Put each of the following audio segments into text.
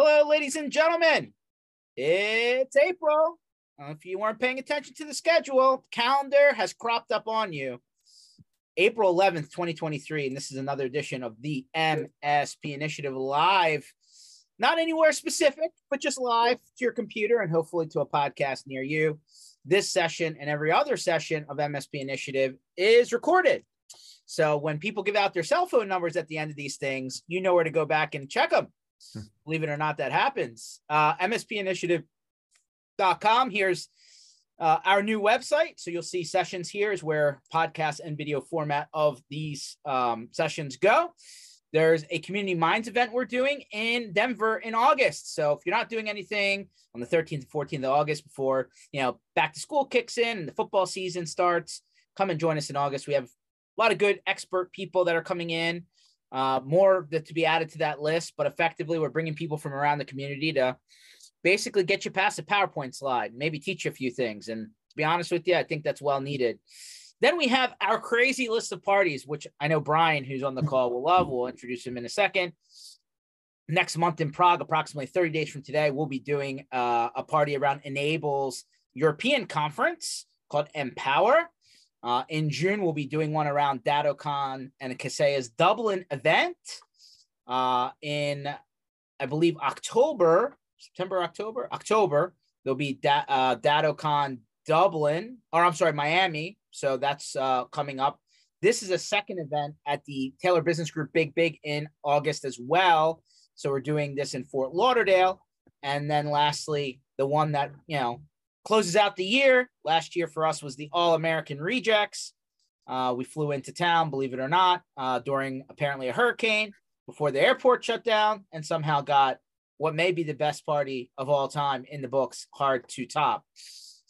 Hello, ladies and gentlemen. It's April. Uh, if you weren't paying attention to the schedule, calendar has cropped up on you. April 11th, 2023. And this is another edition of the MSP Initiative Live. Not anywhere specific, but just live to your computer and hopefully to a podcast near you. This session and every other session of MSP Initiative is recorded. So when people give out their cell phone numbers at the end of these things, you know where to go back and check them. Hmm. Believe it or not, that happens. Uh, MSPinitiative.com. Here's uh, our new website. So you'll see sessions here is where podcast and video format of these um, sessions go. There's a community minds event we're doing in Denver in August. So if you're not doing anything on the 13th and 14th of August before, you know, back to school kicks in and the football season starts, come and join us in August. We have a lot of good expert people that are coming in. Uh, more that to be added to that list, but effectively, we're bringing people from around the community to basically get you past the PowerPoint slide, maybe teach you a few things. And to be honest with you, I think that's well needed. Then we have our crazy list of parties, which I know Brian, who's on the call, will love. We'll introduce him in a second. Next month in Prague, approximately 30 days from today, we'll be doing uh, a party around N-able's European conference called Empower. Uh, in June, we'll be doing one around DattoCon and Kaseya's Dublin event. Uh, in, I believe, October, September, October, October, there'll be da- uh, Dublin, or I'm sorry, Miami. So that's uh, coming up. This is a second event at the Taylor Business Group Big Big in August as well. So we're doing this in Fort Lauderdale. And then lastly, the one that, you know, closes out the year. Last year for us was the All American Rejects. Uh, we flew into town, believe it or not, uh, during apparently a hurricane before the airport shut down and somehow got what may be the best party of all time in the books, hard to top.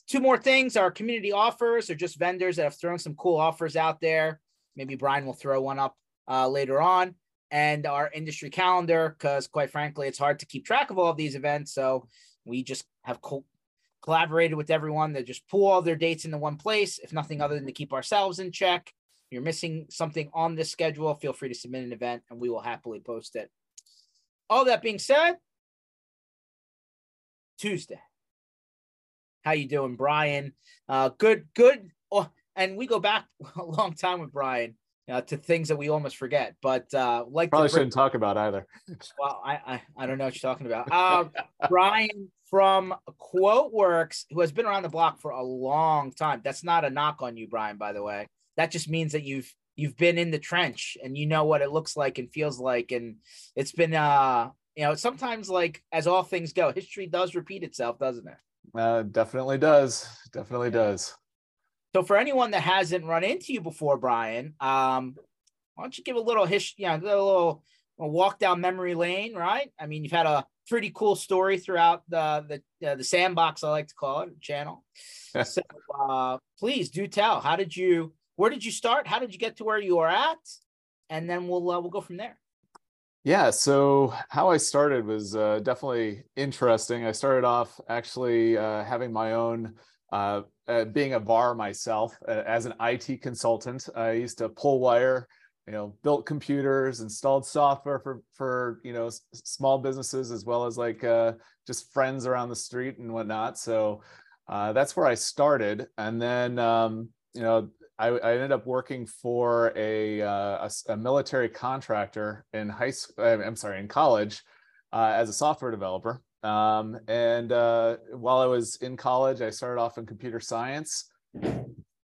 Two more things our community offers are just vendors that have thrown some cool offers out there. Maybe Brian will throw one up uh, later on. And our industry calendar, because quite frankly, it's hard to keep track of all of these events. So we just have co- collaborated with everyone to just pull all their dates into one place, if nothing other than to keep ourselves in check. If you're missing something on this schedule, feel free to submit an event and we will happily post it. All that being said, Tuesday. How you doing, Brian? Uh, good, good. Oh, and we go back a long time with Brian uh, to things that we almost forget. But uh, like probably shouldn't talk about either. well, I, I, I don't know what you're talking about. Uh, Brian from QuoteWerks, who has been around the block for a long time. That's not a knock on you, Brian. By the way, that just means that you've you've been in the trench and you know what it looks like and feels like, and it's been uh you know sometimes like as all things go, history does repeat itself, doesn't it? Uh, definitely does. Definitely does. So for anyone that hasn't run into you before, Brian, um, why don't you give a little history, you know, a little a walk down memory lane, right? I mean, you've had a pretty cool story throughout the the uh, the sandbox, I like to call it, channel. so uh, please do tell. How did you? Where did you start? How did you get to where you are at? And then we'll uh, we'll go from there. Yeah, so how I started was uh, definitely interesting. I started off actually uh, having my own uh, uh, being a VAR myself uh, as an IT consultant, I used to pull wire, you know, built computers, installed software for for you know s- small businesses as well as like uh, just friends around the street and whatnot. So uh, that's where I started, and then um, you know I, I, ended up working for a, uh, a, a military contractor in high school. I'm sorry, in college uh, as a software developer. Um, and uh, while I was in college, I started off in computer science.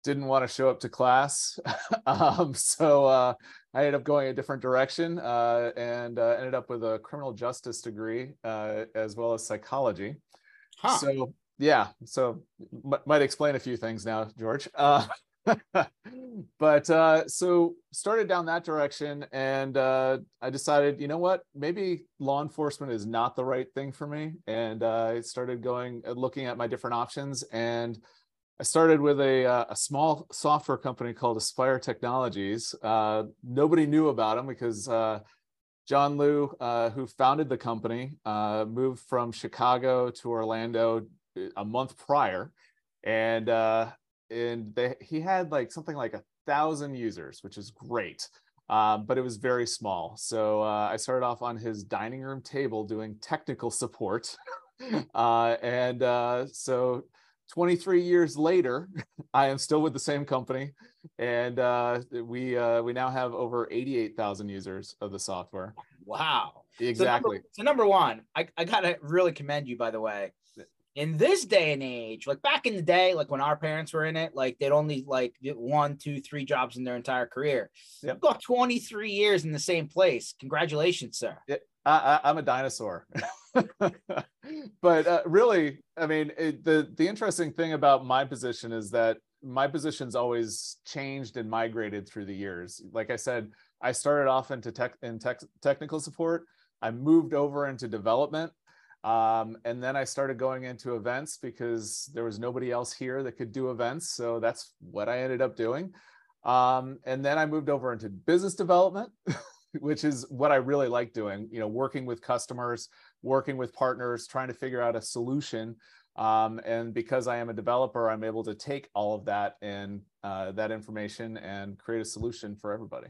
Didn't want to show up to class, um, so uh, I ended up going a different direction uh, and uh, ended up with a criminal justice degree uh, as well as psychology. Huh. So yeah, so m- might explain a few things now, George. Uh, but uh, so started down that direction and uh, i decided you know what maybe law enforcement is not the right thing for me and uh, i started going looking at my different options and i started with a, uh, a small software company called aspire technologies uh, nobody knew about them because john liu who founded the company moved from chicago to orlando a month prior and and they, he had like something like a thousand users, which is great. um, but it was very small. So uh, I started off on his dining room table doing technical support. uh, and uh, so 23 years later, I am still with the same company, and uh, we uh, we now have over 88,000 users of the software. Wow! Exactly. So number, so number one, I, I gotta really commend you, by the way. In this day and age, like back in the day, like when our parents were in it, like they'd only like one, two, three jobs in their entire career. Yep. You've got 23 years in the same place. Congratulations, sir. I, am a dinosaur. but uh, really, I mean, it, the the interesting thing about my position is that my position's always changed and migrated through the years. Like I said, I started off into tech in tech, technical support. I moved over into development. Um, and then I started going into events because there was nobody else here that could do events. So that's what I ended up doing. Um, and then I moved over into business development. which is what I really like doing, you know, working with customers, working with partners, trying to figure out a solution. Um, and because I am a developer, I'm able to take all of that and uh, that information and create a solution for everybody.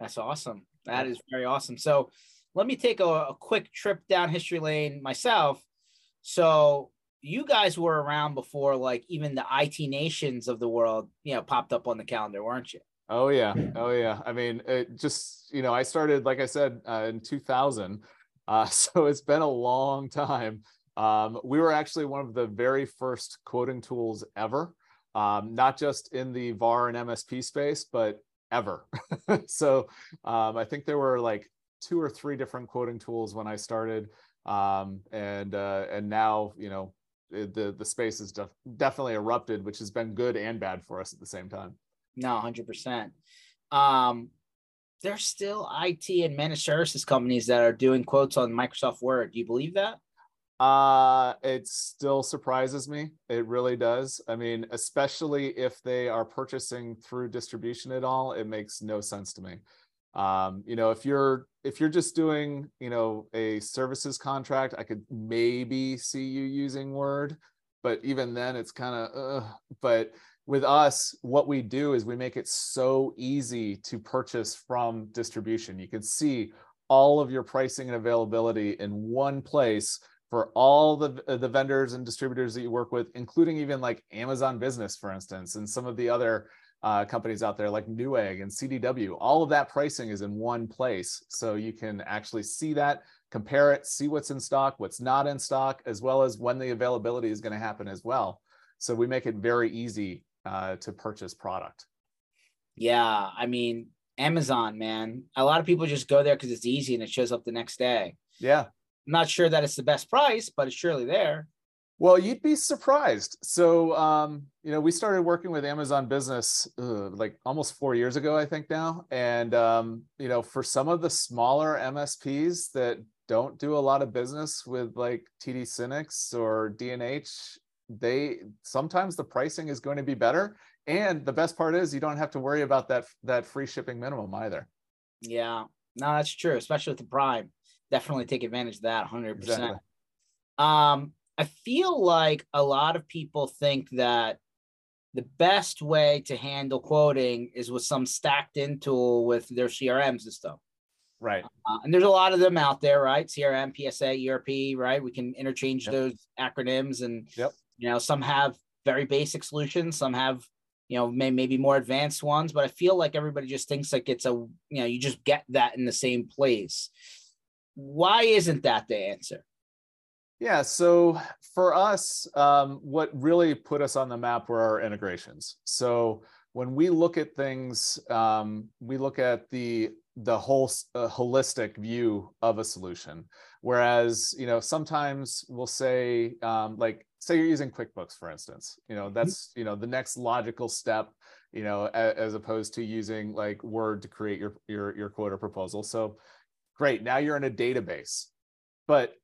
That's awesome. That is very awesome. So let me take a, a quick trip down history lane myself. So you guys were around before like even the IT nations of the world, you know, popped up on the calendar, weren't you? Oh yeah, oh yeah. I mean, it just you know, I started like I said uh, in 2000, uh, so it's been a long time. Um, we were actually one of the very first quoting tools ever, um, not just in the VAR and MSP space, but ever. so um, I think there were like two or three different quoting tools when I started, um, and uh, and now you know the the space has def- definitely erupted, which has been good and bad for us at the same time. No, hundred percent. Um, there's still IT and managed services companies that are doing quotes on Microsoft Word. Do you believe that? Uh, it still surprises me. It really does. I mean, especially if they are purchasing through distribution at all, it makes no sense to me. Um, you know, if you're if you're just doing, you know, a services contract, I could maybe see you using Word, but even then, it's kind of. But with us, what we do is we make it so easy to purchase from distribution. You can see all of your pricing and availability in one place for all the, uh, the vendors and distributors that you work with, including even like Amazon Business, for instance, and some of the other uh, companies out there like Newegg and CDW. All of that pricing is in one place. So you can actually see that, compare it, see what's in stock, what's not in stock, as well as when the availability is going to happen as well. So we make it very easy uh, to purchase product. Yeah, I mean Amazon, man. A lot of people just go there because it's easy and it shows up the next day. Yeah, I'm not sure that it's the best price, but it's surely there. Well, you'd be surprised. So, um, you know, we started working with Amazon Business uh, like almost four years ago, I think now. And, um, you know, for some of the smaller MSPs that don't do a lot of business with like TD SYNNEX or D&H, they sometimes the pricing is going to be better. And the best part is you don't have to worry about that that free shipping minimum either. Yeah. No that's true especially with the prime. Definitely take advantage of that 100% exactly. um i feel like a lot of people think that the best way to handle quoting is with some stacked in tool with their crm system right uh, and there's a lot of them out there right crm psa erp right we can interchange yep. those acronyms and yep you know, some have very basic solutions, some have, you know, may, maybe more advanced ones, but I feel like everybody just thinks like it's a, you know, you just get that in the same place. Why isn't that the answer? Yeah, so for us, um, what really put us on the map were our integrations. So when we look at things, um, we look at the the whole uh, holistic view of a solution. Whereas, you know, sometimes we'll say, um, like, say you're using QuickBooks, for instance, you know, mm-hmm. that's, you know, the next logical step, you know, as, as opposed to using like Word to create your, your, your quota proposal. So great. Now you're in a database, but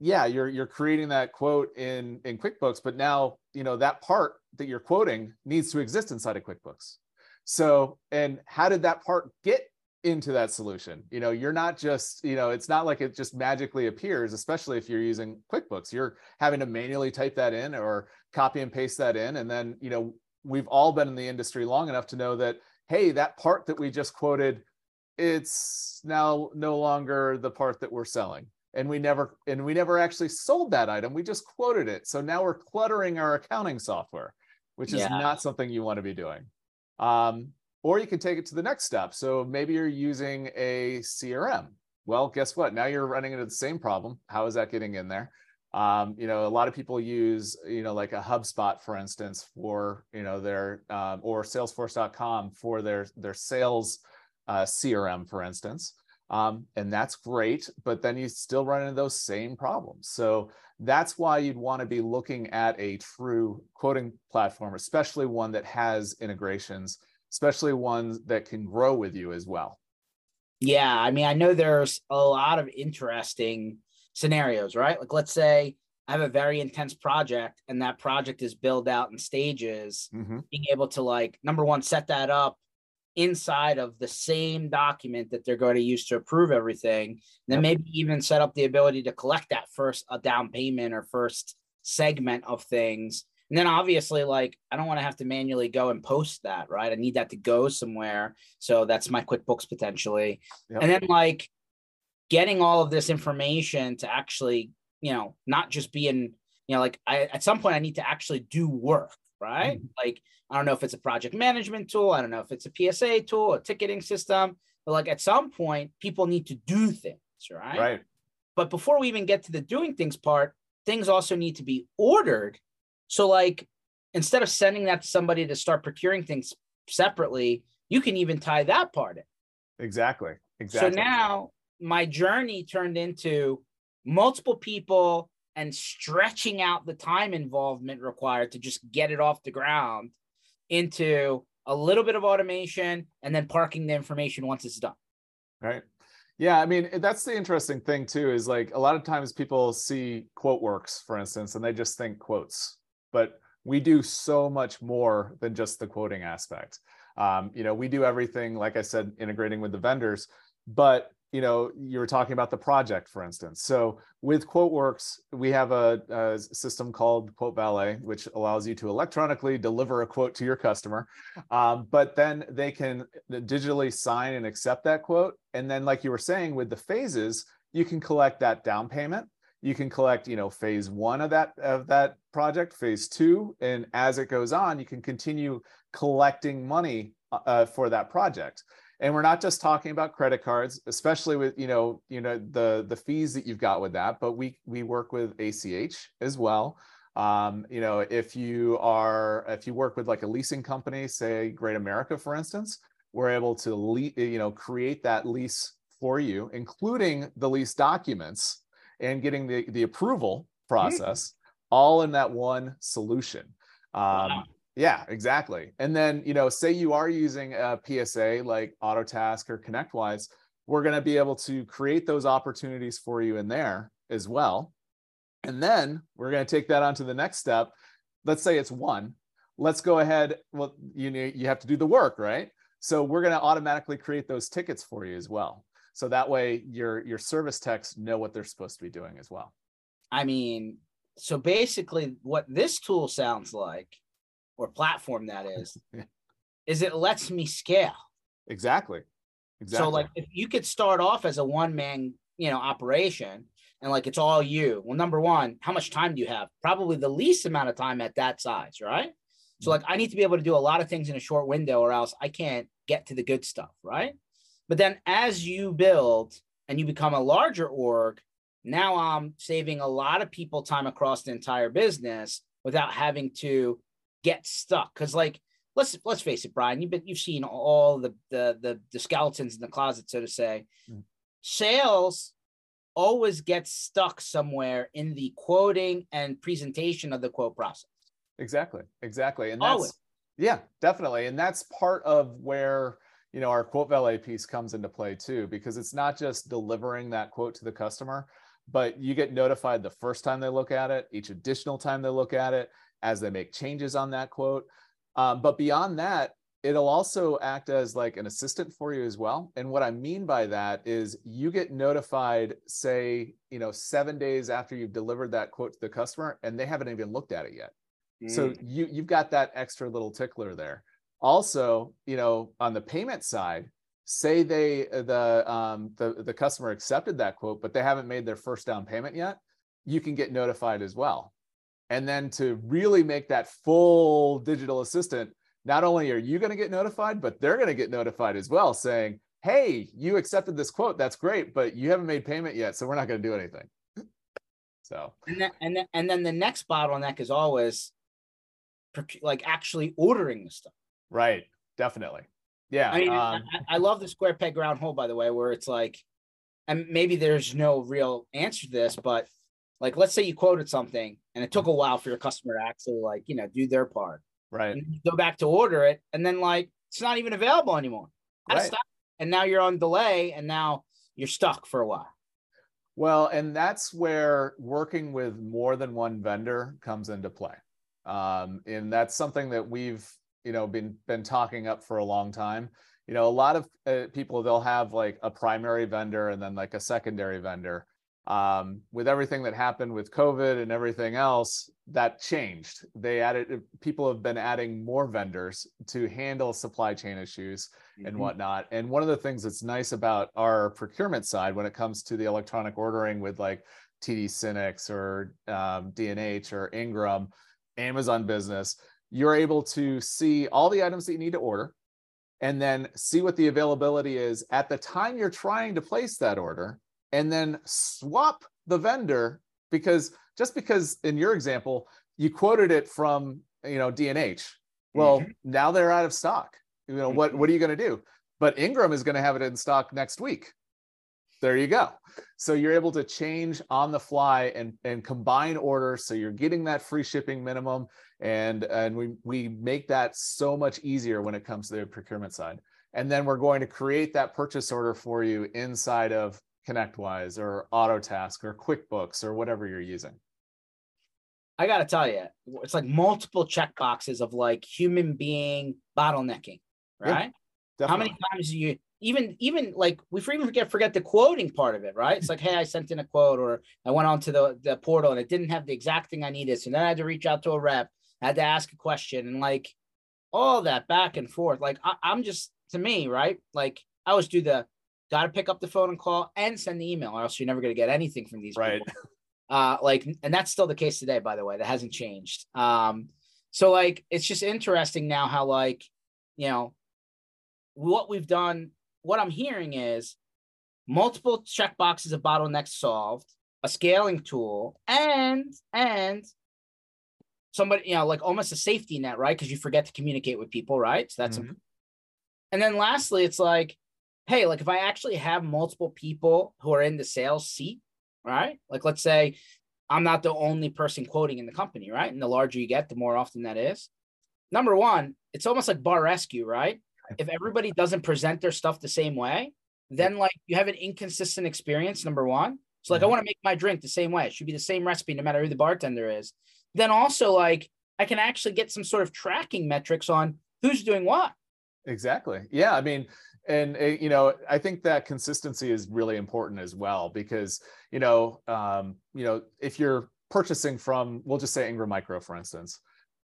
yeah, you're, you're creating that quote in, in QuickBooks, but now, you know, that part that you're quoting needs to exist inside of QuickBooks. So, and how did that part get into that solution. You know, you're not just, you know, it's not like it just magically appears, especially if you're using QuickBooks. You're having to manually type that in or copy and paste that in. And then, you know, we've all been in the industry long enough to know that hey, that part that we just quoted, it's now no longer the part that we're selling. And we never and we never actually sold that item. We just quoted it. So now we're cluttering our accounting software, which is yeah. not something you want to be doing. Um, or you can take it to the next step. So maybe you're using a CRM. Well, guess what? Now you're running into the same problem. How is that getting in there? Um, you know, a lot of people use, you know, like a HubSpot, for instance, for you know their um, or Salesforce.com for their their sales uh, CRM, for instance, um, and that's great. But then you still run into those same problems. So that's why you'd want to be looking at a true quoting platform, especially one that has integrations, especially ones that can grow with you as well. Yeah, I mean, I know there's a lot of interesting scenarios, right? Like, let's say I have a very intense project and that project is built out in stages, mm-hmm. being able to, like, number one, set that up inside of the same document that they're going to use to approve everything. And then maybe even set up the ability to collect that first a down payment or first segment of things. And then obviously, like, I don't want to have to manually go and post that, right? I need that to go somewhere. So that's my QuickBooks potentially. Yep. And then, like, getting all of this information to actually, you know, not just be in, you know, like I at some point I need to actually do work, right? Mm-hmm. Like I don't know if it's a project management tool, I don't know if it's a PSA tool, a ticketing system, but like at some point people need to do things, right? Right. But before we even get to the doing things part, things also need to be ordered. So like instead of sending that to somebody to start procuring things separately, you can even tie that part in. Exactly. Exactly. So now my journey turned into multiple people and stretching out the time involvement required to just get it off the ground into a little bit of automation and then parking the information once it's done. Right. Yeah, I mean that's the interesting thing too is like a lot of times people see QuoteWerks for instance and they just think quotes. But we do so much more than just the quoting aspect. Um, you know, we do everything like I said integrating with the vendors, but you know, you were talking about the project, for instance. So with QuoteWerks, we have a, a, system called Quote Valet, which allows you to electronically deliver a quote to your customer. Um, but then they can digitally sign and accept that quote. And then, like you were saying, with the phases, you can collect that down payment. You can collect, you know, phase one of that of that project, phase two, and as it goes on, you can continue collecting money uh, for that project. And we're not just talking about credit cards especially with you know you know the the fees that you've got with that but we we work with ach as well. Um, you know if you are if you work with like a leasing company say great america for instance we're able to le- you know create that lease for you including the lease documents and getting the the approval process all in that one solution um, wow. Yeah, exactly. And then, you know, say you are using a PSA like Autotask or ConnectWise, we're going to be able to create those opportunities for you in there as well. And then we're going to take that on to the next step. Let's say it's one. Let's go ahead. Well, you know, you have to do the work, right? So we're going to automatically create those tickets for you as well. So that way your your service techs know what they're supposed to be doing as well. I mean, so basically what this tool sounds like or platform that is, is it lets me scale. Exactly. Exactly. So like if you could start off as a one man, you know, operation and like it's all you. Well, number one, how much time do you have? Probably the least amount of time at that size, right? So mm-hmm. like I need to be able to do a lot of things in a short window or else I can't get to the good stuff, right? But then as you build and you become a larger org, now I'm saving a lot of people time across the entire business without having to get stuck because like let's let's face it brian you've been you've seen all the the the, the skeletons in the closet so to say mm. sales always gets stuck somewhere in the quoting and presentation of the quote process exactly exactly and that's always. yeah definitely and that's part of where you know our quote valet piece comes into play too because it's not just delivering that quote to the customer but you get notified the first time they look at it each additional time they look at it as they make changes on that quote. Um, but beyond that, it'll also act as like an assistant for you as well. And what I mean by that is you get notified, say, you know, seven days after you've delivered that quote to the customer and they haven't even looked at it yet. Mm. So you you've got that extra little tickler there. Also, you know, on the payment side, say they the um the, the customer accepted that quote, but they haven't made their first down payment yet, you can get notified as well. And then to really make that full digital assistant, not only are you going to get notified, but they're going to get notified as well, saying, Hey, you accepted this quote. That's great, but you haven't made payment yet. So we're not going to do anything. So, and then, and then, and then the next bottleneck is always like actually ordering the stuff. Right. Definitely. Yeah. I mean, um, I, I love the square peg round hole, by the way, where it's like, and maybe there's no real answer to this, but like, let's say you quoted something and it took a while for your customer to actually like, you know, do their part. Right. go back to order it, and then like it's not even available anymore. Right. And now you're on delay, and now you're stuck for a while. Well, and that's where working with more than one vendor comes into play. Um, and that's something that we've you know been been talking up for a long time. You know a lot of uh, people they'll have like a primary vendor and then like a secondary vendor. Um, with everything that happened with covid and everything else that changed. They added people have been adding more vendors to handle supply chain issues mm-hmm. and whatnot. And one of the things that's nice about our procurement side when it comes to the electronic ordering with like td synnex or um, D&H or ingram amazon business you're able to see all the items that you need to order and then see what the availability is at the time you're trying to place that order and then swap the vendor because just because in your example you quoted it from you know D&H well mm-hmm. now they're out of stock. You know what what are you going to do? But Ingram is going to have it in stock next week. There you go. So you're able to change on the fly and and combine orders. So you're getting that free shipping minimum and and we we make that so much easier when it comes to the procurement side. And then we're going to create that purchase order for you inside of connectwise or autotask or quickbooks or whatever you're using. I gotta tell you it's like multiple check boxes of like human being bottlenecking right? Yeah, how many times do you even even like we even forget forget the quoting part of it, right? It's like, hey, I sent in a quote, or I went onto the the portal and it didn't have the exact thing I needed, so then I had to reach out to a rep, had to ask a question, and like all that back and forth. Like I, I'm just to me, right? Like I always do the got to pick up the phone and call and send the email, or else you're never going to get anything from these right. people. Uh, like, and that's still the case today, by the way. That hasn't changed. Um, so like, it's just interesting now how like, you know, what we've done what I'm hearing is multiple check boxes of bottlenecks solved, a scaling tool, and and somebody, you know, like almost a safety net, right? Because you forget to communicate with people, right? So that's mm-hmm. and then lastly, it's like, hey, like if I actually have multiple people who are in the sales seat, right? Like let's say I'm not the only person quoting in the company, right? And the larger you get, the more often that is. Number one, it's almost like bar rescue, right? if everybody doesn't present their stuff the same way, then like you have an inconsistent experience. Number one. So like I mm-hmm. want to make my drink the same way. It should be the same recipe no matter who the bartender is. Then also like I can actually get some sort of tracking metrics on who's doing what. Exactly. Yeah. I mean, and uh, you know, I think that consistency is really important as well because you know, um, you know, if you're purchasing from, we'll just say Ingram Micro, for instance,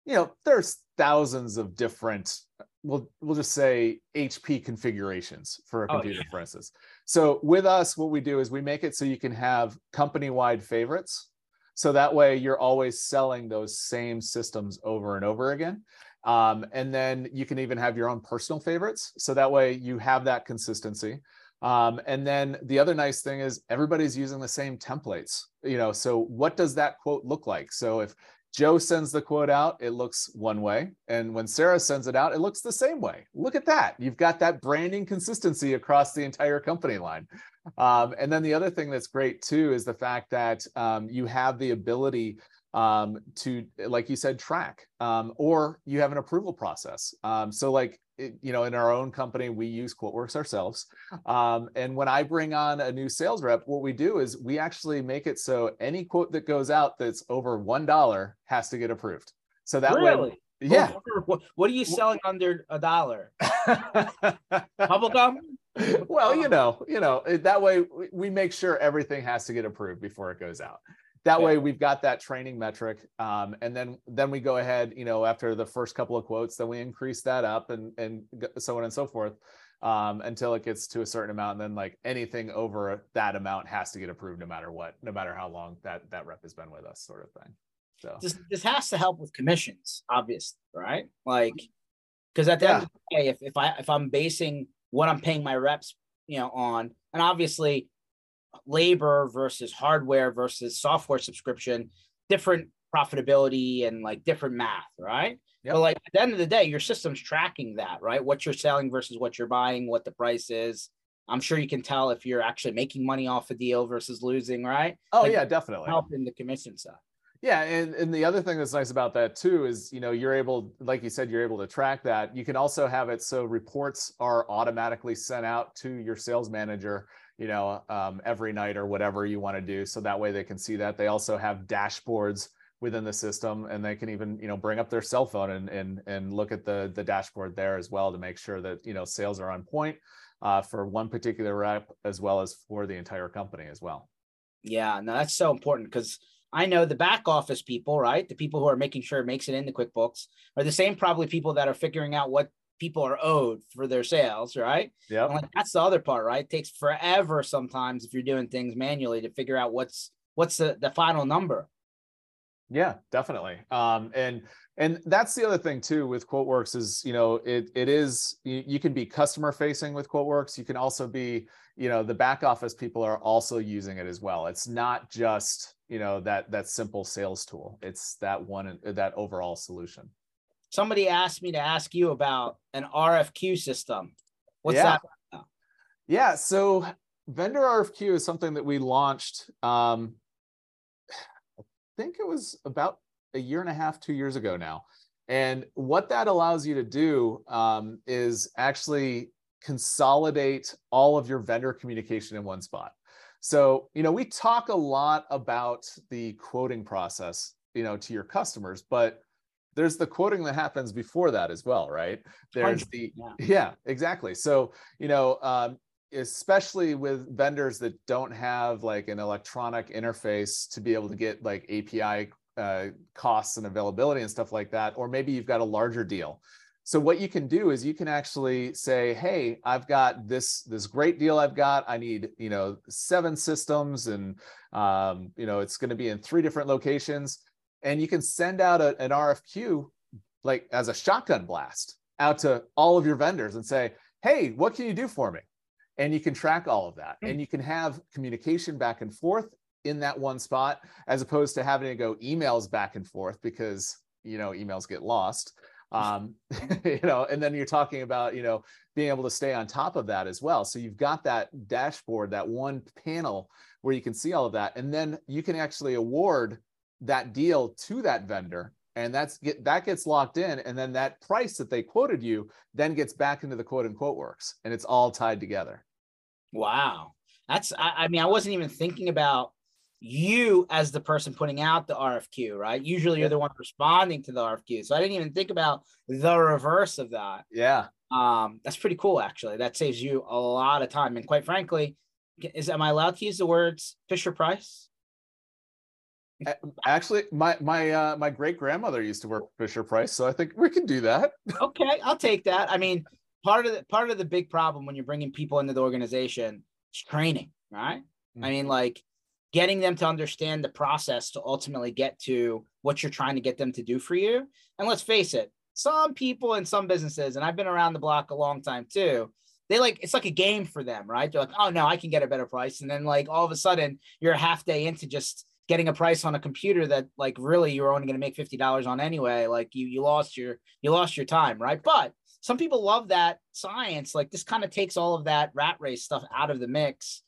you know, there's thousands of different we'll we'll just say HP configurations for a oh, computer, oh, yeah. for instance. So with us, what we do is we make it so you can have company-wide favorites. So that way you're always selling those same systems over and over again. Um, and then you can even have your own personal favorites. So that way you have that consistency. Um, and then the other nice thing is everybody's using the same templates. You know, so what does that quote look like? So if Joe sends the quote out, it looks one way. And when Sarah sends it out, it looks the same way. Look at that. You've got that branding consistency across the entire company line. Um, and then the other thing that's great too is the fact that um, you have the ability um, to, like you said, track, um, or you have an approval process. Um, so, like it, you know, in our own company, we use QuoteWerks ourselves. Um, and when I bring on a new sales rep, what we do is we actually make it so any quote that goes out that's over one dollar has to get approved. So that really? way, yeah. What, what are you selling under a dollar? Bubblegum? Well, you know, you know, that way we make sure everything has to get approved before it goes out. That Okay. way we've got that training metric um, and then then we go ahead you know after the first couple of quotes then we increase that up and and so on and so forth um, until it gets to a certain amount and then like anything over that amount has to get approved no matter what no matter how long that that rep has been with us sort of thing so this this has to help with commissions, obviously, right? Like, because at the end of the day, if if I if I'm basing what I'm paying my reps, you know, on, and obviously, labor versus hardware versus software subscription, different profitability and like different math, right? Yep. But like at the end of the day, your system's tracking that, right? What you're selling versus what you're buying, what the price is. I'm sure you can tell if you're actually making money off a deal versus losing, right? oh Like, yeah definitely Help in the commission side. Yeah, and, and the other thing that's nice about that too is you know you're able, like you said, you're able to track that. You can also have it so reports are automatically sent out to your sales manager, you know, um, every night or whatever you want to do, so that way they can see that. They also have dashboards within the system, and they can even you know bring up their cell phone and and and look at the the dashboard there as well to make sure that you know sales are on point uh, for one particular rep as well as for the entire company as well. Yeah, no, that's so important because I know the back office people, right? The people who are making sure it makes it into QuickBooks are the same probably people that are figuring out what people are owed for their sales, right? Yeah. Like that's the other part, right? It takes forever sometimes if you're doing things manually to figure out what's what's the, the final number. Yeah, definitely. Um, and and that's the other thing too with QuoteWerks is you know it it is you, you can be customer facing with QuoteWerks. You can also be you know the back office people are also using it as well. It's not just you know that that simple sales tool. It's that one that overall solution. Somebody asked me to ask you about an RFQ system. What's Yeah. that? Yeah. So vendor RFQ is something that we launched. Um, I think it was about a year and a half, two years ago now. And what that allows you to do um, is actually consolidate all of your vendor communication in one spot. So, you know, we talk a lot about the quoting process, you know, to your customers, but there's the quoting that happens before that as well, right? There's the, Yeah. exactly. So, you know, um, especially with vendors that don't have like an electronic interface to be able to get like API uh, costs and availability and stuff like that, or maybe you've got a larger deal. So what you can do is you can actually say, "Hey, I've got this this great deal. I've got. I need you know seven systems, and um, you know it's going to be in three different locations." And you can send out a, an RFQ like as a shotgun blast out to all of your vendors and say, "Hey, what can you do for me?" And you can track all of that, Hmm. and you can have communication back and forth in that one spot, as opposed to having to go emails back and forth because you know emails get lost um, you know, and then you're talking about, you know, being able to stay on top of that as well. So you've got that dashboard, that one panel where you can see all of that, and then you can actually award that deal to that vendor, and that's get that gets locked in, and then that price that they quoted you then gets back into the quote unquote works, and it's all tied together. Wow. That's I, I mean, I wasn't even thinking about you as the person putting out the RFQ, right? Usually you're the one responding to the RFQ. So I didn't even think about the reverse of that. Yeah. Um, that's pretty cool actually. That saves you a lot of time. And quite frankly, is am I allowed to use the words Fisher Price? Actually, my my uh, my great grandmother used to work for Fisher Price, so I think we can do that. Okay, I'll take that. I mean, part of the part of the big problem when you're bringing people into the organization is training, right? I mean, like getting them to understand the process to ultimately get to what you're trying to get them to do for you. And let's face it, some people in some businesses, and I've been around the block a long time too, they like it's like a game for them, right? They're like, oh no, I can get a better price. And then like all of a sudden you're a half day into just getting a price on a computer that like really you're only going to make $50 on anyway. Like you you lost your you lost your time, right? But some people love that science. Like this kind of takes all of that rat race stuff out of the mix.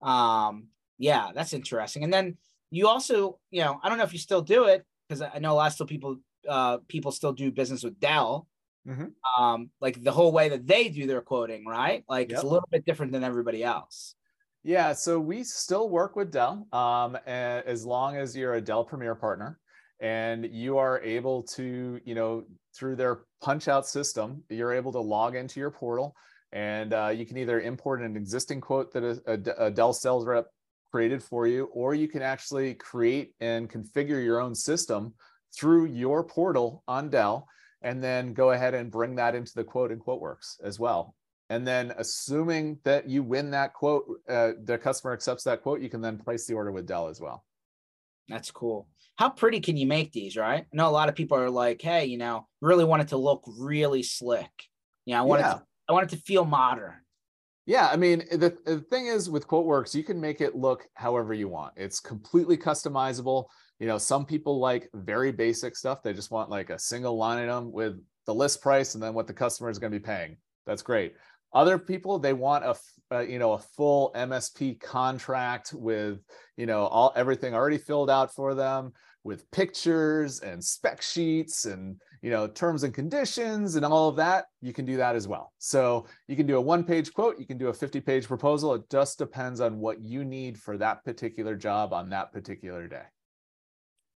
Um, yeah, that's interesting. And then you also, you know, I don't know if you still do it because I know a lot of still people uh people still do business with Dell. Mhm. Um, like the whole way that they do their quoting, right? Like it's a little bit different than everybody else. Yeah, so we still work with Dell um, as long as you're a Dell Premier partner and you are able to, you know, through their punch out system, you're able to log into your portal and uh, you can either import an existing quote that a, a, Dell sales rep created for you, or you can actually create and configure your own system through your portal on Dell, and then go ahead and bring that into the quote and QuoteWerks as well. And then, assuming that you win that quote, uh, the customer accepts that quote, you can then place the order with Dell as well. That's cool. How pretty can you make these, right? I know a lot of people are like, hey, you know, really want it to look really slick. You know, I want yeah. it to, I want it to feel modern. Yeah, I mean, the, the thing is with QuoteWerks, you can make it look however you want. It's completely customizable. You know, some people like very basic stuff. They just want like a single line item with the list price and then what the customer is going to be paying. That's great. Other people they want a, a, uh, you know a full MSP contract with you know all everything already filled out for them with pictures and spec sheets and you know terms and conditions and all of that you can do that as well. So you can do a one page quote you can do a 50 page proposal. It just depends on what you need for that particular job on that particular day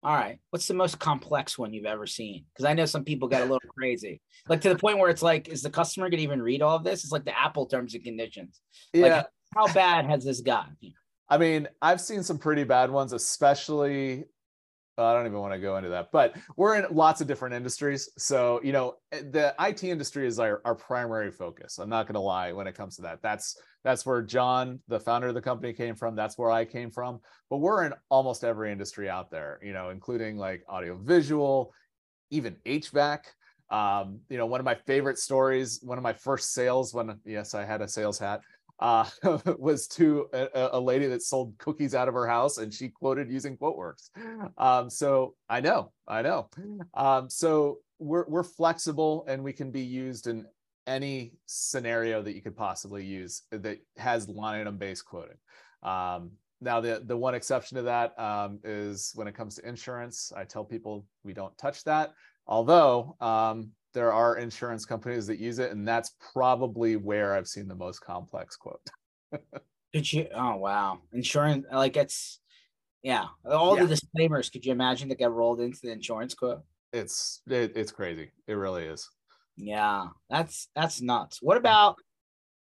all right what's the most complex one you've ever seen? Because i know some people get a little crazy. Like to the point where it's like is the customer going to even read all of this? It's like the apple terms and conditions. Yeah. like, how bad has this gotten I mean, I've seen some pretty bad ones, especially I don't even want to go into that, but we're in lots of different industries. So, you know, eh, the IT industry is our, our primary focus. I'm not going to lie when it comes to that. That's that's where John, the founder of the company, came from. That's where I came from. But we're in almost every industry out there, you know, including like audio visual, even HVAC. Um, you know, one of my favorite stories, one of my first sales when yes, I had a sales hat uh, was to a, a, lady that sold cookies out of her house, and she quoted using QuoteWerks. Um, so I know, I know. Um, so we're we're flexible, and we can be used in any scenario that you could possibly use that has line item based quoting. Um, now, the the one exception to that um, is when it comes to insurance. I tell people we don't touch that. Although um, there are insurance companies that use it, and that's probably where I've seen the most complex quote. could you? Oh wow, insurance like it's yeah, all yeah. the disclaimers. Could you imagine that get rolled into the insurance quote? It's it, it's crazy. It really is. Yeah, that's that's nuts. What about?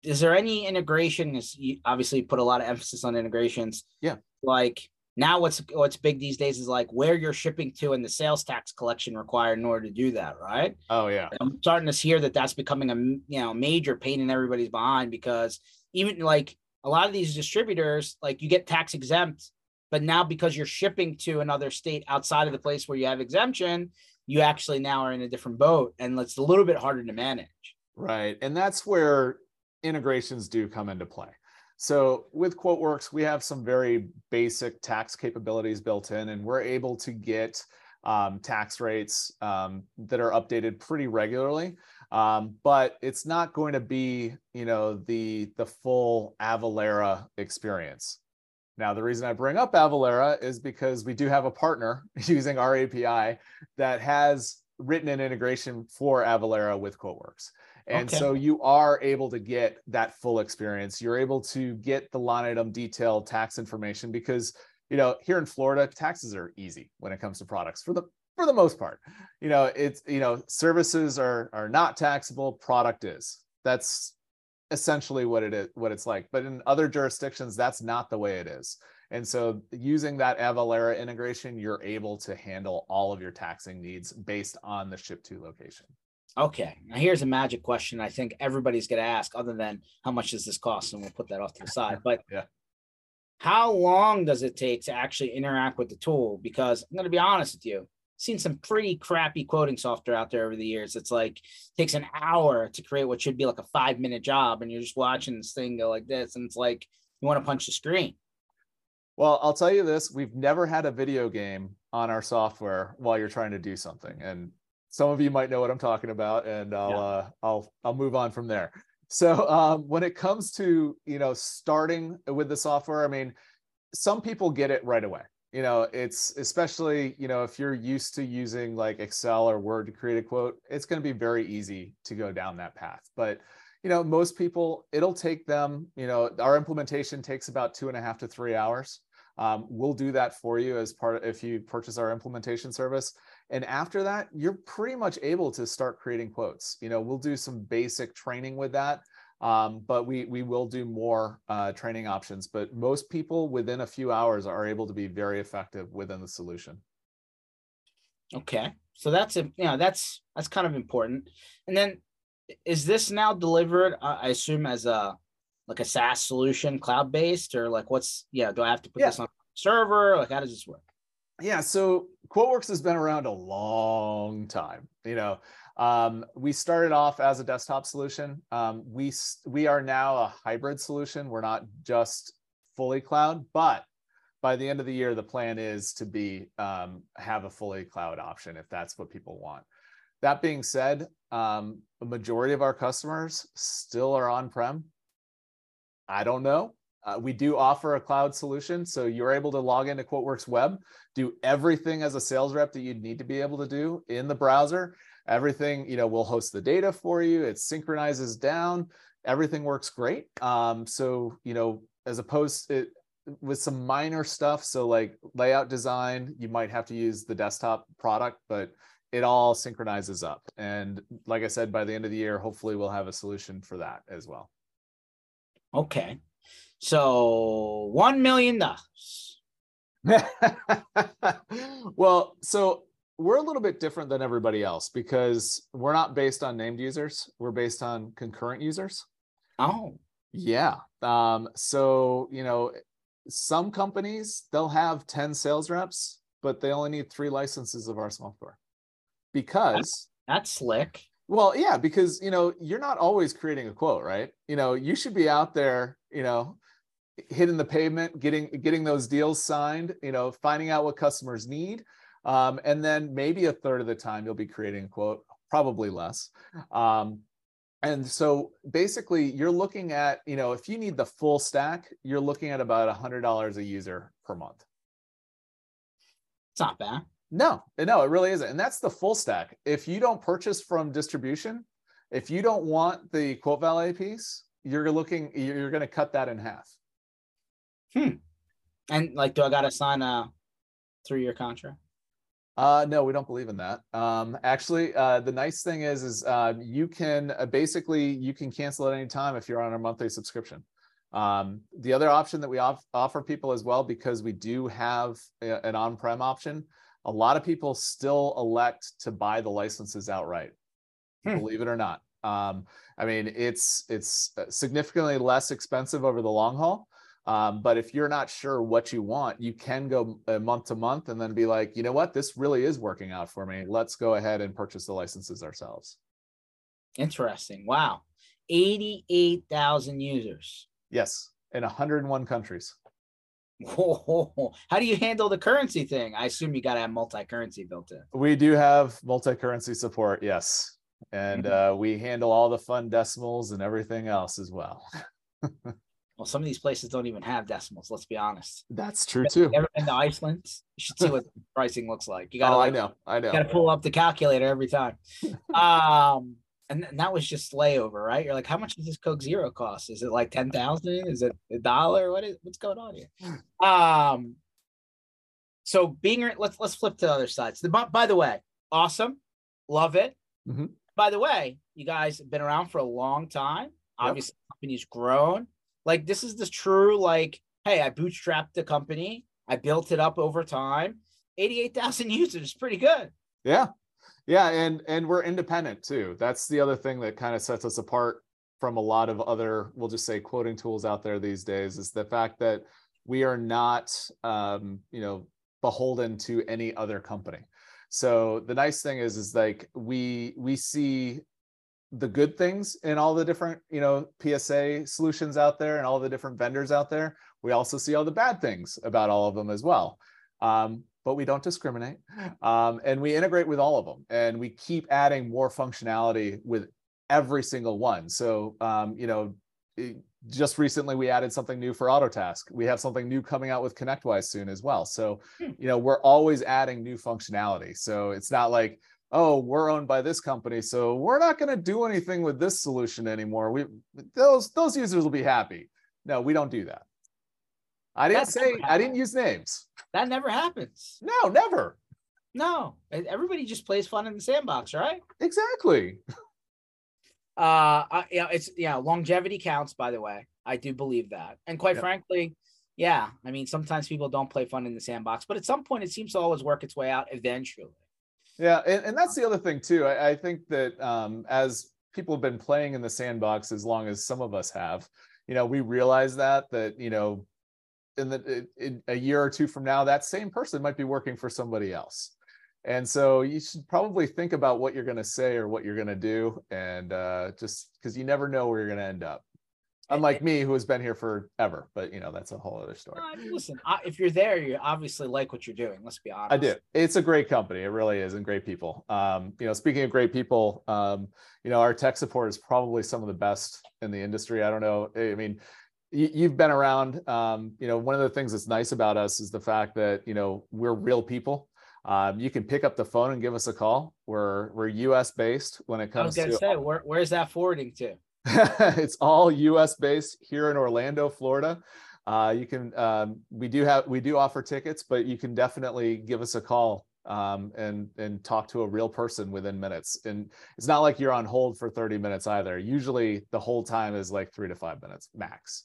Is there any integration? Is you obviously put a lot of emphasis on integrations. Yeah. Like now what's what's big these days is like where you're shipping to and the sales tax collection required in order to do that right? Oh yeah. I'm starting to hear that that's becoming a you know major pain in everybody's behind because even like a lot of these distributors like you get tax exempt but now because you're shipping to another state outside of the place where you have exemption you actually now are in a different boat and it's a little bit harder to manage. Right. And that's where integrations do come into play so with QuoteWerks, we have some very basic tax capabilities built in, and we're able to get um, tax rates um, that are updated pretty regularly. Um, but it's not going to be, you know, the the full Avalara experience. Now, the reason I bring up Avalara is because we do have a partner using our API that has written an integration for Avalara with QuoteWerks. And okay. so you are able to get that full experience. You're able to get the line item detailed tax information because, you know, here in Florida, taxes are easy when it comes to products for the for the most part. You know, it's you know, services are are not taxable, product is. That's essentially what it is what it's like. But in other jurisdictions, that's not the way it is. And so using that Avalara integration, you're able to handle all of your taxing needs based on the ship to location. Okay. Now here's a magic question I think everybody's going to ask, other than how much does this cost? And we'll put that off to the side. But yeah. how long does it take to actually interact with the tool? Because I'm going to be honest with you, seen some pretty crappy quoting software out there over the years. It's like takes an hour to create what should be like a five minute job, and you're just watching this thing go like this, and it's like you want to punch the screen. Well, I'll tell you this: we've never had a video game on our software while you're trying to do something, and some of you might know what I'm talking about, and I'll yeah. uh, I'll I'll move on from there. So um, when it comes to you know starting with the software, I mean, some people get it right away. You know, it's especially you know if you're used to using like Excel or Word to create a quote, it's going to be very easy to go down that path. But you know, most people, it'll take them. You know, our implementation takes about two and a half to three hours. Um, we'll do that for you as part of, if you purchase our implementation service and after that you're pretty much able to start creating quotes you know we'll do some basic training with that Um, but we we will do more uh, training options. But most people within a few hours are able to be very effective within the solution. Okay, so that's a you know that's that's kind of important. And then, is this now delivered? Uh, I assume as a like a SaaS solution, cloud based, or like what's yeah? Do I have to put Yeah. this on server? Like how does this work? Yeah, so QuoteWerks has been around a long time. You know, um, we started off as a desktop solution. Um, we we are now a hybrid solution. We're not just fully cloud, but by the end of the year, the plan is to be um, have a fully cloud option if that's what people want. That being said, um, the majority of our customers still are on-prem. I don't know. Uh, we do offer a cloud solution, so you're able to log into QuoteWerks Web, do everything as a sales rep that you'd need to be able to do in the browser. Everything, you know, we'll host the data for you. It synchronizes down. Everything works great. Um, so, you know, as opposed it with some minor stuff, so like layout design, you might have to use the desktop product, but it all synchronizes up. And like I said, by the end of the year, hopefully we'll have a solution for that as well. Okay, so one million dollars. well, so we're a little bit different than everybody else because we're not based on named users. We're based on concurrent users. Oh, Yeah. Um, so, you know, some companies, they'll have 10 sales reps, but they only need three licenses of our software. Because, that's slick. well, yeah, because, you know, you're not always creating a quote, right? You know, you should be out there, you know, hitting the pavement, getting getting those deals signed, you know, finding out what customers need. Um, and then maybe a third of the time you'll be creating a quote, probably less. Um, and so basically you're looking at, you know, if you need the full stack, you're looking at about a hundred dollars a user per month. It's not bad. No, no, it really isn't. And that's the full stack. If you don't purchase from distribution, if you don't want the QuoteValet piece, you're looking, you're going to cut that in half. And like, do I gotta sign a three-year contract? Uh, no, we don't believe in that. Um, actually, uh, the nice thing is, is uh, you can uh, basically you can cancel at any time if you're on a monthly subscription. Um, the other option that we off- offer people as well, because we do have a- an on-prem option, a lot of people still elect to buy the licenses outright. Hmm. Believe it or not. Um, I mean, it's it's uh, significantly less expensive over the long haul. Um, but if you're not sure what you want, you can go uh, month to month and then be like, you know what, this really is working out for me. Let's go ahead and purchase the licenses ourselves. Interesting. Wow, eighty-eight thousand users. Yes, in 101 countries. Whoa. How do you handle the currency thing? I assume you got to have multi-currency built in. We do have multi-currency support, yes, and uh, we handle all the fun decimals and everything else as well. Well, some of these places don't even have decimals. Let's be honest. That's true too. Ever been to Iceland? You should see what the pricing looks like. You gotta Oh, I know, I know. gotta pull up the calculator every time. um, and, and that was just layover, right? You're like, how much does this Coke Zero cost? Is it like ten thousand? Is it a dollar? What is what's going on here? Um, so being let's let's flip to the other side. So, by, by the way, awesome, love it. Mhm. By the way, you guys have been around for a long time. Obviously, the company's grown. Like this is the true like, hey, I bootstrapped the company. I built it up over time. Eighty-eight thousand users, pretty good. Yeah. Yeah, and and we're independent too. That's the other thing that kind of sets us apart from a lot of other, we'll just say quoting tools out there these days is the fact that we are not um, you know, beholden to any other company. So the nice thing is is like we we see the good things in all the different, you know, PSA solutions out there and all the different vendors out there. We also see all the bad things about all of them as well. Um, but we don't discriminate. Um, and we integrate with all of them and we keep adding more functionality with every single one. So, um, you know, it- just recently we added something new for Autotask. We have something new coming out with ConnectWise soon as well. So, Hmm. you know, we're always adding new functionality. So it's not like, oh, we're owned by this company, so we're not going to do anything with this solution anymore. We those those users will be happy. No, we don't do that. I didn't That's say I didn't use names. That never happens. No, never. No, everybody just plays fun in the sandbox, right? Exactly. Uh, I, you know, it's yeah, longevity counts. By the way, I do believe that, and quite Yep. frankly, yeah, I mean, sometimes people don't play fun in the sandbox, but at some point, it seems to always work its way out eventually. Yeah, and, and that's the other thing too. I, I think that um, as people have been playing in the sandbox as long as some of us have, you know, we realize that that you know, in the in a year or two from now, that same person might be working for somebody else, and so you should probably think about what you're going to say or what you're going to do, and uh, just because you never know where you're going to end up. Unlike me, who has been here forever, but you know that's a whole other story. Uh, listen, I, if you're there, you obviously like what you're doing. Let's be honest. I do. It's a great company. It really is, and great people. Um, you know, speaking of great people, um, you know, our tech support is probably some of the best in the industry. I don't know. I mean, you, you've been around. Um, you know, one of the things that's nice about us is the fact that you know we're real people. Um, you can pick up the phone and give us a call. We're we're U.S. based when it comes to. I was gonna to. say, where, where's that forwarding to? it's all U.S. based here in Orlando, Florida. Uh, you can um, we do have we do offer tickets, but you can definitely give us a call um, and and talk to a real person within minutes. And it's not like you're on hold for 30 minutes either. Usually the whole time is like three to five minutes max.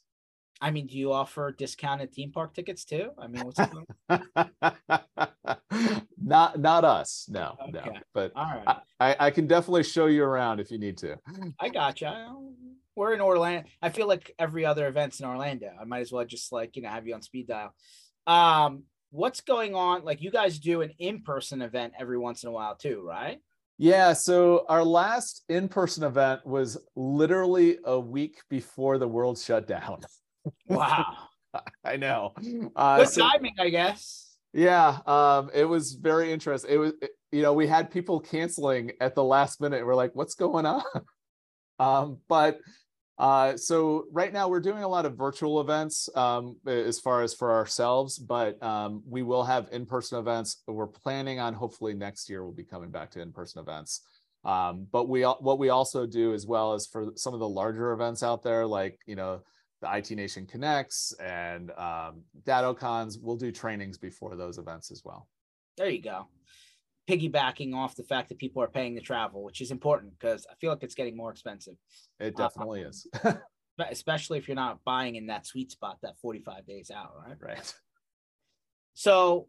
I mean, do you offer discounted theme park tickets too? I mean, what's not not us, no, no. But All right. I, I can definitely show you around if you need to. I got you. We're in Orlando. I feel like every other event's in Orlando. I might as well just like you know have you on speed dial. Um, what's going on? Like you guys do an in-person event every once in a while too, right? Yeah, so our last in-person event was literally a week before the world shut down. Wow. I know. Uh, Good so- timing, I guess. yeah, um, it was very interesting. It was, it- you know, we had people canceling at the last minute. We're like, what's going on? um, but uh, so right now we're doing a lot of virtual events um, as far as for ourselves, but um, we will have in-person events. We're planning on hopefully next year we'll be coming back to in-person events. Um, but we what we also do as well as for some of the larger events out there, like you know the IT Nation Connects and um, we'll do trainings before those events as well. There you go. Piggybacking off the fact that people are paying to travel, which is important because I feel like it's getting more expensive, It Uh, definitely is. especially if you're not buying in that sweet spot that 45 days out, right? right. So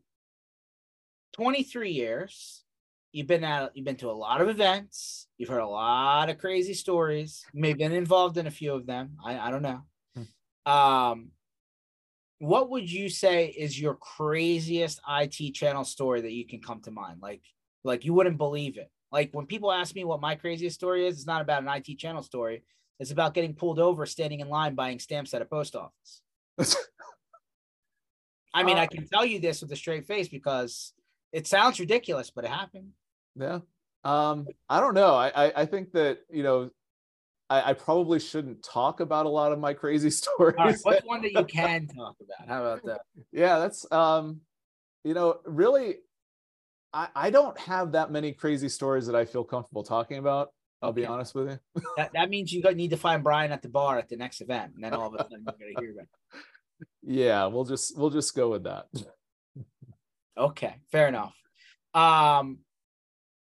23 years, you've been at you've been to a lot of events, you've heard a lot of crazy stories, you may have been involved in a few of them. I, I don't know. Um what would you say is your craziest IT channel story that you can come to mind? Like like you wouldn't believe it. Like when people ask me what my craziest story is, it's not about an IT channel story. It's about getting pulled over, standing in line, buying stamps at a post office. I mean, Uh, I can tell you this with a straight face because it sounds ridiculous, but it happened. Yeah. Um, I don't know. I, I, I think that, you know, I, I probably shouldn't talk about a lot of my crazy stories. All right, what's one that you can talk about? How about that? yeah, that's um, you know, really I, I don't have that many crazy stories that I feel comfortable talking about. I'll be Okay. honest with you. That, that means you need to find Brian at the bar at the next event, and then all of a sudden you're gonna hear about. it. Yeah, we'll just we'll just go with that. Okay, fair enough. Um,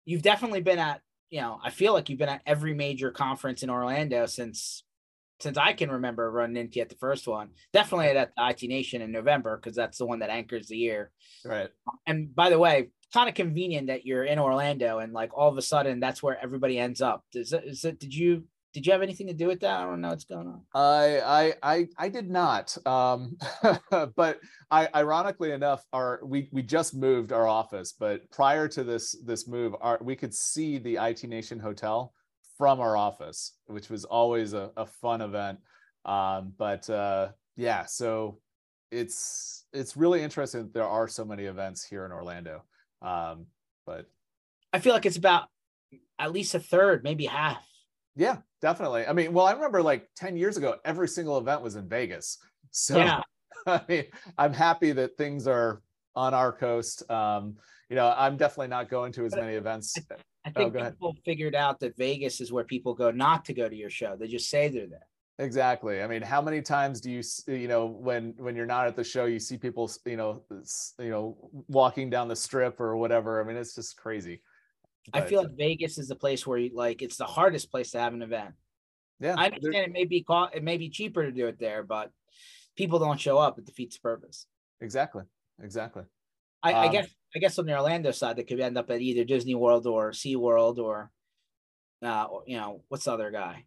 you've definitely been at, you know, I feel like you've been at every major conference in Orlando since since I can remember running into you at the first one. Definitely at the IT Nation in November because that's the one that anchors the year. Right. And by the way, kind of convenient that you're in Orlando and like all of a sudden that's where everybody ends up. Is it, is it did you did you have anything to do with that? I don't know what's going on. I I I, I did not. Um, but I ironically enough, our we we just moved our office, but prior to this this move, our we could see the IT Nation Hotel from our office, which was always a, a fun event. Um, but uh, yeah, so it's it's really interesting that there are so many events here in Orlando. Um, but I feel like it's about at least a third, maybe half. Yeah, definitely. I mean, well, I remember like 10 years ago, every single event was in Vegas. So Yeah. I mean, I'm happy that things are on our coast. Um, you know, I'm definitely not going to as many events. I Oh, think ahead. people figured out that Vegas is where people go not to go to your show. They just say they're there. Exactly. I mean, how many times do you, you know, when when you're not at the show, you see people, you know, you know, walking down the strip or whatever. I mean, it's just crazy. I feel like Vegas is the place where you like it's the hardest place to have an event. Yeah, I understand it may be cost, it may be cheaper to do it there, but people don't show up. It defeats the purpose. Exactly. Exactly. I, um, I guess I guess on the Orlando side, they could end up at either Disney World or Sea World or, uh, or, you know, what's the other guy?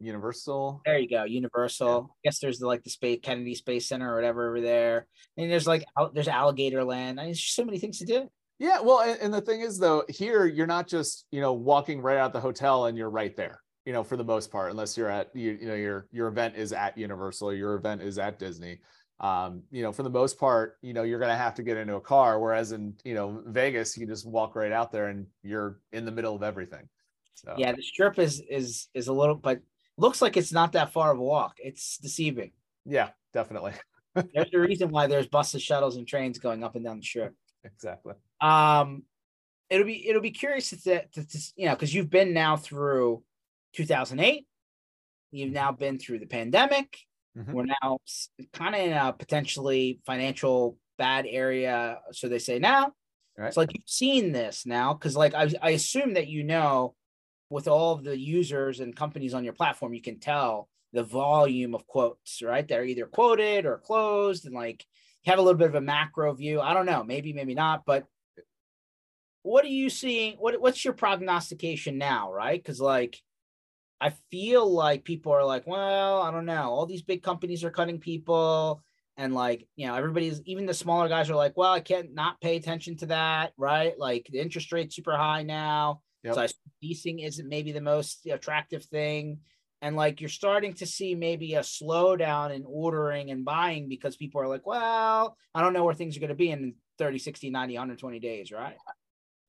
Universal. There you go, Universal. Yeah. I guess there's the, like the space Kennedy Space Center or whatever over there, and there's like there's Alligator Land. I mean, there's so many things to do. Yeah, well, and, and the thing is though, here you're not just you know walking right out the hotel and you're right there. You know, for the most part, unless you're at you, you know your your event is at Universal, your event is at Disney. Um, you know, for the most part, you know, you're going to have to get into a car. Whereas in, you know, Vegas, you just walk right out there and you're in the middle of everything. So. Yeah, the strip is is is a little, but looks like it's not that far of a walk. It's deceiving. Yeah, definitely. there's a reason why there's buses, shuttles, and trains going up and down the strip. Exactly. Um, it'll be it'll be curious to, to, to you know because you've been now through 2008. You've now been through the pandemic. Mm-hmm. We're now kind of in a potentially financial bad area, so they say now. Right. It's like you've seen this now because, like, I, I assume that you know with all of the users and companies on your platform, you can tell the volume of quotes, right? They're either quoted or closed, and like have a little bit of a macro view. I don't know, maybe, maybe not, but what are you seeing? What what's your prognostication now, right? Because like I feel like people are like, well, I don't know. All these big companies are cutting people. And like, you know, everybody's even the smaller guys are like, well, I can't not pay attention to that, right? Like the interest rate's super high now. Yep. So leasing isn't maybe the most attractive thing. And like you're starting to see maybe a slowdown in ordering and buying because people are like, well, I don't know where things are going to be in 30, 60, 90, 120 days, right?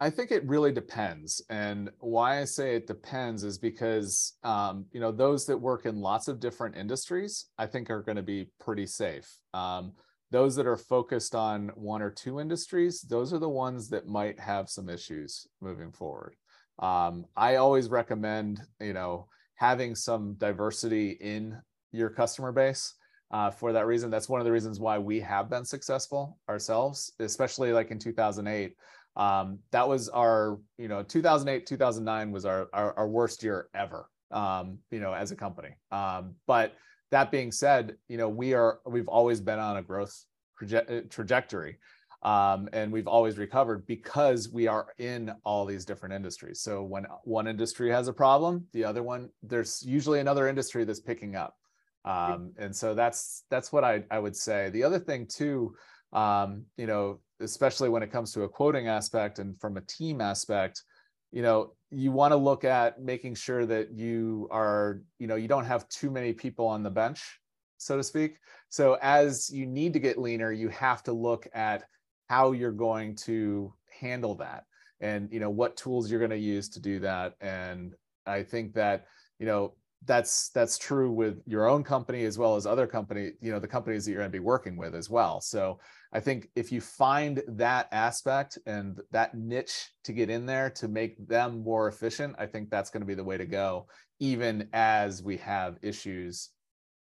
I think it really depends. And why I say it depends is because, um, you know, those that work in lots of different industries, I think are going to be pretty safe. Um, those that are focused on one or two industries, those are the ones that might have some issues moving forward. Um, I always recommend, you know, having some diversity in your customer base. Uh, for that reason, that's one of the reasons why we have been successful ourselves, especially like in 2008. Um, that was our, you know, 2008, 2009 was our, our, our worst year ever, um, you know, as a company. Um, but that being said, you know, we are, we've always been on a growth traje- trajectory. Um, and we've always recovered because we are in all these different industries. So when one industry has a problem, the other one, there's usually another industry that's picking up. Um, and so that's that's what I, I would say. The other thing too, um, you know, especially when it comes to a quoting aspect and from a team aspect, you know, you want to look at making sure that you are, you know, you don't have too many people on the bench, so to speak. So as you need to get leaner, you have to look at how you're going to handle that and you know what tools you're going to use to do that and i think that you know that's that's true with your own company as well as other company you know the companies that you're going to be working with as well so i think if you find that aspect and that niche to get in there to make them more efficient i think that's going to be the way to go even as we have issues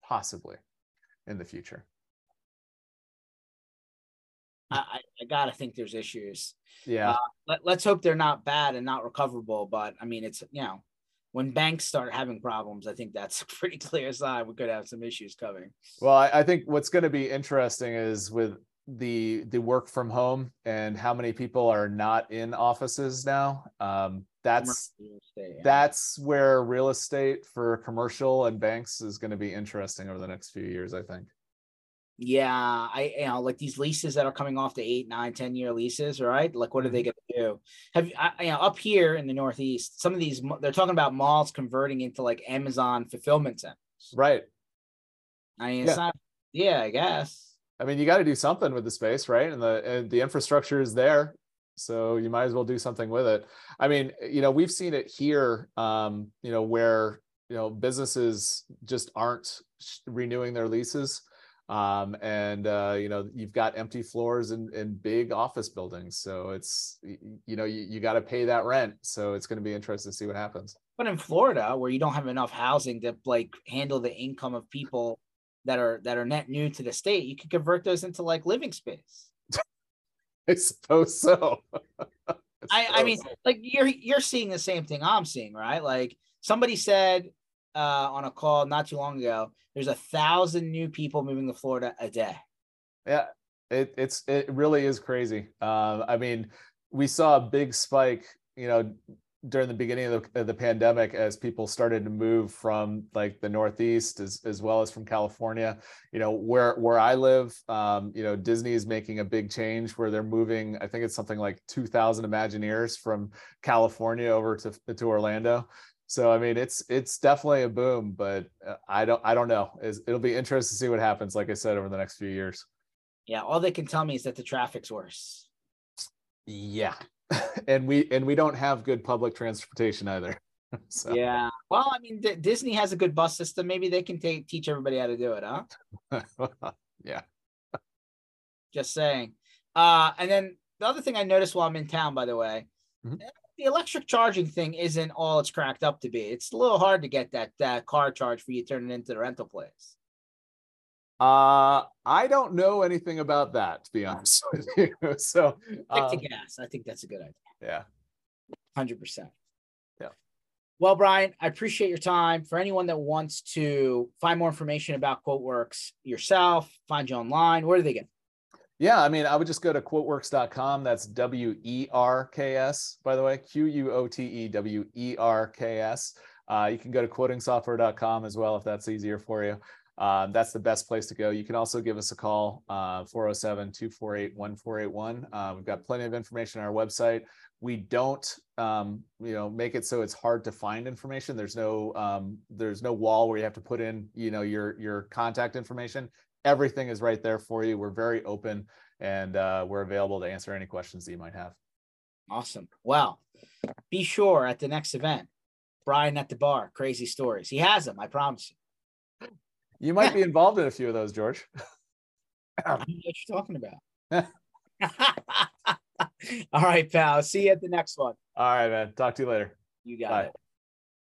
possibly in the future I, I gotta think there's issues. Yeah. Uh, let, let's hope they're not bad and not recoverable. But I mean, it's you know, when banks start having problems, I think that's a pretty clear sign we could have some issues coming. Well, I, I think what's going to be interesting is with the the work from home and how many people are not in offices now. Um, that's estate, yeah. that's where real estate for commercial and banks is going to be interesting over the next few years. I think. Yeah, I you know like these leases that are coming off the eight, nine, ten year leases, right? Like, what are they mm-hmm. going to do? Have I, you know up here in the Northeast, some of these they're talking about malls converting into like Amazon fulfillment centers. Right. I mean, it's yeah. not. Yeah, I guess. I mean, you got to do something with the space, right? And the and the infrastructure is there, so you might as well do something with it. I mean, you know, we've seen it here. Um, you know, where you know businesses just aren't renewing their leases um, and uh, you know you've got empty floors in, in big office buildings. So it's you know you, you got to pay that rent. So it's going to be interesting to see what happens. But in florida where you don't have enough housing to like handle the income of people that are that are net new to the state you could convert those into like living space. I suppose so. I, I mean, like you're you're seeing the same thing I'm seeing, right? Like somebody said uh, on a call not too long ago, there's a thousand new people moving to Florida a day. Yeah, it, it's it really is crazy. Um, I mean, we saw a big spike, you know, during the beginning of the, of the, pandemic as people started to move from like the northeast as, as well as from california you know where where i live um, you know disney is making a big change where they're moving i think it's something like 2000 imagineers from california over to, to orlando so i mean it's it's definitely a boom but uh, i don't i don't know. It'll be interesting to see what happens like i said over the next few years. Yeah all they can tell me is that the traffic's worse. Yeah. And we and we don't have good public transportation either. So. yeah. Well i mean D- disney has a good bus system. Maybe they can take teach everybody how to do it huh? Yeah. Just saying. Uh and then the other thing i noticed while i'm in town by the way mm-hmm. The electric charging thing isn't all it's cracked up to be it's a little hard to get that that car charge for you turning into the rental place uh, I don't know anything about that, to be honest with you. So, stick to um, gas. I think that's a good idea. Yeah, hundred percent. Yeah. Well, Brian, I appreciate your time. For anyone that wants to find more information about QuoteWerks yourself, find you online, where do they get? Yeah, I mean, I would just go to quotewerks.com. That's W E R K S, by the way, Q U O T E W E R K S. Uh, you can go to quotingsoftware.com as well if that's easier for you. Um, that's the best place to go. You can also give us a call, uh, 407 248 1481. Uh, we've got plenty of information on our website. We don't, um, you know, make it so it's hard to find information. There's no, um, there's no wall where you have to put in, you know, your your contact information. Everything is right there for you. We're very open and uh, we're available to answer any questions that you might have. Awesome. Well, be sure at the next event, Brian at the bar, crazy stories. He has them, I promise you. You might be involved in a few of those, George. what you're talking about. All right, pal. See you at the next one. All right, man. Talk to you later. You got Bye. it.